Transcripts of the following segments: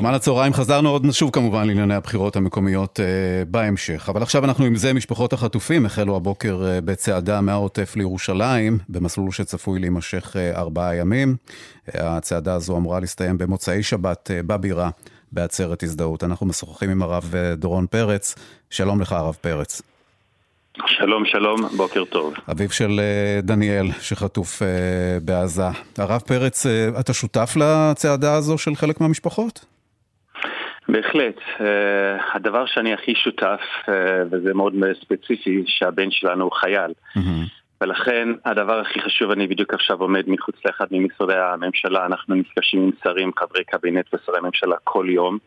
יומן הצהריים חזרנו עוד נשוב כמובן לענייני הבחירות המקומיות uh, בהמשך, אבל עכשיו אנחנו עם זה משפחות החטופים החלו הבוקר uh, בצעדה מהעוטף לירושלים, במסלול שצפוי להימשך uh, ארבעה ימים. Uh, הצעדה הזו אמורה להסתיים במוצאי שבת uh, בבירה בעצרת הזדהות. אנחנו משוחחים עם הרב uh, דורון פרץ, שלום לך הרב פרץ. שלום, שלום, בוקר טוב. אביו של דניאל שחטוף בעזה. הרב פרץ, אתה שותף לצעדה הזו של חלק מהמשפחות? בהחלט. Uh, הדבר שאני הכי שותף, uh, וזה מאוד ספציפי, שהבן שלנו הוא חייל. Mm-hmm. ולכן הדבר הכי חשוב, אני בדיוק עכשיו עומד מחוץ לאחד ממשרדי הממשלה, אנחנו נפגשים עם שרים, חברי קבינט ושרי ממשלה כל יום,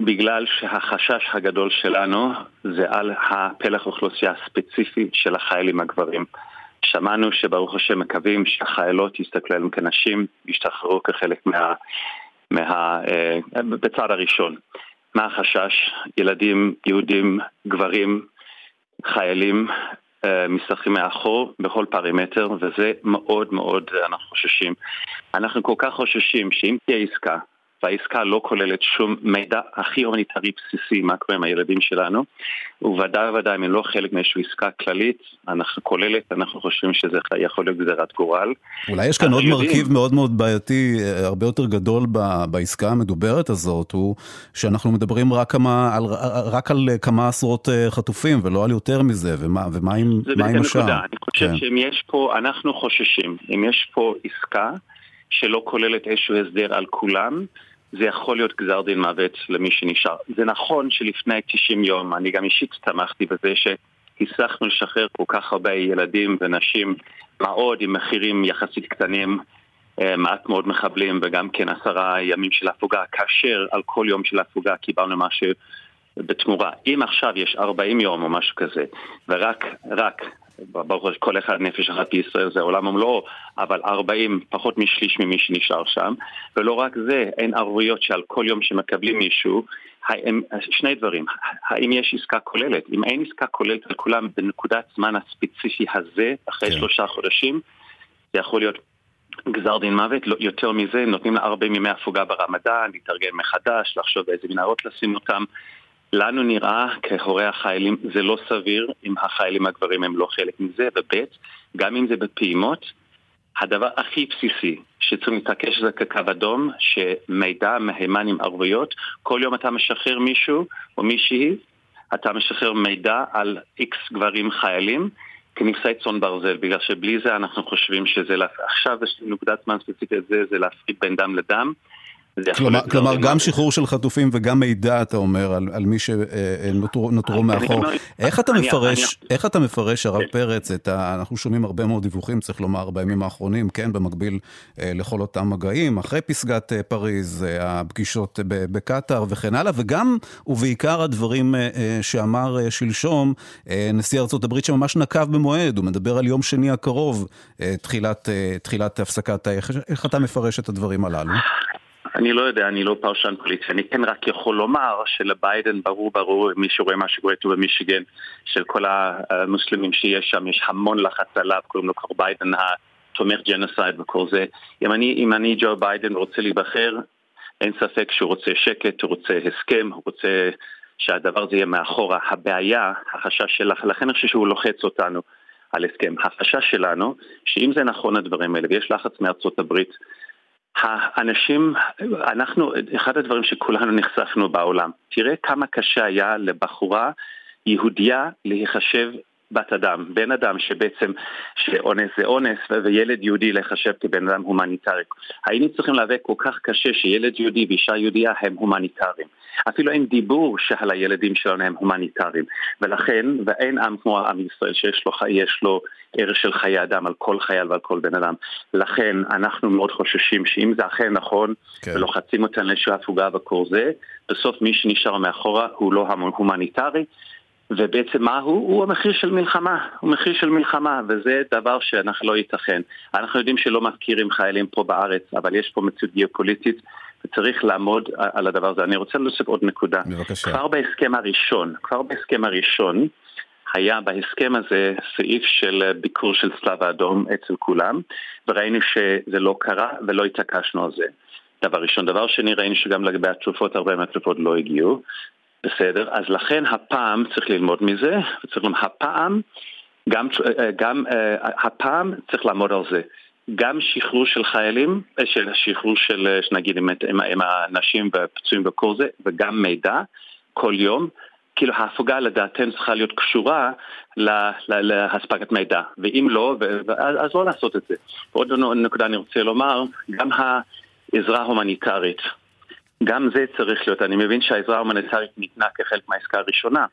בגלל שהחשש הגדול שלנו זה על הפלח אוכלוסייה הספציפי של החיילים הגברים. שמענו שברוך השם מקווים שהחיילות יסתכלו עליהם כנשים, ישתחררו כחלק מה... מה, אה, בצד הראשון. מה החשש? ילדים, יהודים, גברים, חיילים אה, משחקים מאחור בכל פרמטר, וזה מאוד מאוד אנחנו חוששים. אנחנו כל כך חוששים שאם תהיה עסקה והעסקה לא כוללת שום מידע הכי הומניטרי בסיסי מה קורה עם הילדים שלנו, וודאי וודאי אם לא חלק מאיזושהי עסקה כללית, אנחנו כוללת, אנחנו חושבים שזה יכול להיות גזירת גורל. אולי יש כאן עוד יודעים... מרכיב מאוד מאוד בעייתי, אה, הרבה יותר גדול בעסקה המדוברת הזאת, הוא שאנחנו מדברים רק, כמה, על, רק על כמה עשרות אה, חטופים ולא על יותר מזה, ומה, ומה עם, עם השאר? אני חושב כן. שאם יש פה, אנחנו חוששים, אם יש פה עסקה שלא כוללת איזשהו הסדר על כולם, זה יכול להיות גזר דין מוות למי שנשאר. זה נכון שלפני 90 יום, אני גם אישית תמכתי בזה שהצלחנו לשחרר כל כך הרבה ילדים ונשים, מה עוד עם מחירים יחסית קטנים, אה, מעט מאוד מחבלים וגם כן עשרה ימים של הפוגה, כאשר על כל יום של הפוגה קיבלנו משהו בתמורה. אם עכשיו יש 40 יום או משהו כזה, ורק, רק ברור שכל אחד נפש אחת בישראל זה עולם ומלואו, אבל 40, פחות משליש ממי שנשאר שם. ולא רק זה, אין ערבויות שעל כל יום שמקבלים מישהו, האם, שני דברים, האם יש עסקה כוללת? אם אין עסקה כוללת על כולם בנקודת זמן הספציפי הזה, אחרי כן. שלושה חודשים, זה יכול להיות גזר דין מוות, לא, יותר מזה, נותנים לה 40 ימי הפוגה ברמדאן, להתארגן מחדש, לחשוב באיזה מנהרות לשים אותם. לנו נראה כהורי החיילים זה לא סביר אם החיילים הגברים הם לא חלק מזה, וב' גם אם זה בפעימות, הדבר הכי בסיסי שצריכים להתעקש זה כקו אדום, שמידע מהימן עם ערבויות, כל יום אתה משחרר מישהו או מישהי, אתה משחרר מידע על איקס גברים חיילים כנפסי צאן ברזל, בגלל שבלי זה אנחנו חושבים שזה, עכשיו נקודת זמן ספציפית זה, זה להפריד בין דם לדם. כלומר, כלומר גם שחרור של חטופים וגם מידע, אתה אומר, על, על מי שנותרו אה, מאחור. איך אתה מפרש, איך אתה מפרש, הרב כן. פרץ, את ה... אנחנו שומעים הרבה מאוד דיווחים, צריך לומר, בימים האחרונים, כן, במקביל אה, לכל אותם מגעים, אחרי פסגת אה, פריז, הפגישות בקטאר וכן הלאה, וגם ובעיקר הדברים שאמר שלשום נשיא ארצות הברית שממש נקב במועד, הוא מדבר על יום שני הקרוב, תחילת, תחילת הפסקת האש. איך אתה מפרש את הדברים הללו? אני לא יודע, אני לא פרשן פוליטי, אני כן רק יכול לומר שלביידן ברור ברור, מי שרואה מה שקורה איתו במישיגן, של כל המוסלמים שיש שם, יש המון לחץ עליו, קוראים לו כבר ביידן התומך genocide וכל זה. אם אני, אם אני ג'ו ביידן רוצה להיבחר, אין ספק שהוא רוצה שקט, הוא רוצה הסכם, הוא רוצה שהדבר הזה יהיה מאחורה. הבעיה, החשש שלך, לכן אני חושב שהוא לוחץ אותנו על הסכם. החשש שלנו, שאם זה נכון הדברים האלה, ויש לחץ מארצות הברית, האנשים, אנחנו, אחד הדברים שכולנו נחשפנו בעולם, תראה כמה קשה היה לבחורה יהודייה להיחשב בת אדם, בן אדם שבעצם, שאונס זה אונס, וילד יהודי להיחשב כבן אדם הומניטרי. היינו צריכים להיאבק כל כך קשה שילד יהודי ואישה יהודייה הם הומניטריים. אפילו אין דיבור שעל הילדים שלנו הם הומניטריים. ולכן, ואין עם כמו עם ישראל שיש לו, לו ערך של חיי אדם על כל חייל ועל כל בן אדם. לכן אנחנו מאוד חוששים שאם זה אכן נכון, כן. ולוחצים אותנו לאיזושהי הפוגה וכל זה, בסוף מי שנשאר מאחורה הוא לא הומניטרי. ובעצם מה הוא? הוא המחיר של מלחמה, הוא מחיר של מלחמה, וזה דבר שאנחנו לא ייתכן. אנחנו יודעים שלא מפקירים חיילים פה בארץ, אבל יש פה מציאות גיאופוליטית, וצריך לעמוד על הדבר הזה. אני רוצה להוסיף עוד נקודה. בבקשה. כבר בהסכם הראשון, כבר בהסכם הראשון, היה בהסכם הזה סעיף של ביקור של צלב האדום אצל כולם, וראינו שזה לא קרה ולא התעקשנו על זה. דבר ראשון. דבר שני, ראינו שגם לגבי התרופות, הרבה מהתרופות לא הגיעו. בסדר, אז לכן הפעם צריך ללמוד מזה, וצריך לומר, הפעם, גם, גם הפעם צריך לעמוד על זה. גם שחרור של חיילים, של שחרור של, נגיד, עם, עם, עם האנשים והפצועים וכל זה, וגם מידע כל יום. כאילו ההפוגה לדעתנו צריכה להיות קשורה להספקת מידע, ואם לא, אז לא לעשות את זה. ועוד נקודה אני רוצה לומר, גם העזרה ההומניטרית, גם זה צריך להיות, אני מבין שהעזרה ההומניטרית ניתנה כחלק מהעסקה הראשונה,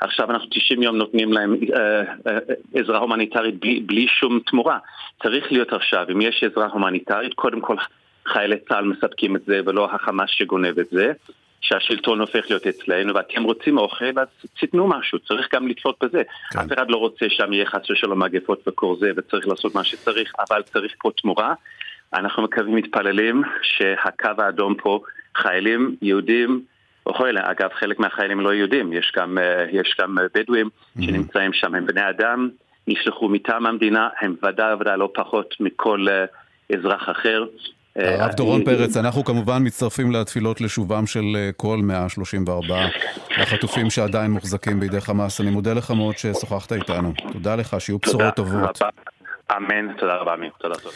עכשיו אנחנו 90 יום נותנים להם אה, אה, עזרה הומניטרית בלי, בלי שום תמורה. צריך להיות עכשיו, אם יש עזרה הומניטרית, קודם כל חיילי צה"ל מספקים את זה ולא החמאס שגונב את זה. שהשלטון הופך להיות אצלנו ואתם רוצים אוכל אז תיתנו משהו, צריך גם לתלות בזה. כן. אף אחד לא רוצה שם יהיה חס ושלום מגפות וכל זה וצריך לעשות מה שצריך, אבל צריך פה תמורה. אנחנו מקווים, מתפללים שהקו האדום פה, חיילים יהודים, וכולי, אגב חלק מהחיילים לא יהודים, יש גם, אה, יש גם בדואים mm-hmm. שנמצאים שם, הם בני אדם, נשלחו מטעם המדינה, הם ודאי ודאי לא פחות מכל אה, אזרח אחר. אה, הרב דורון פרץ, אנחנו כמובן מצטרפים לתפילות לשובם של אה, כל 134 החטופים שעדיין מוחזקים בידי חמאס. אני מודה לך מאוד ששוחחת איתנו. תודה לך, שיהיו בשורות טובות. אמן, תודה רבה, אמיר. תודה טוב.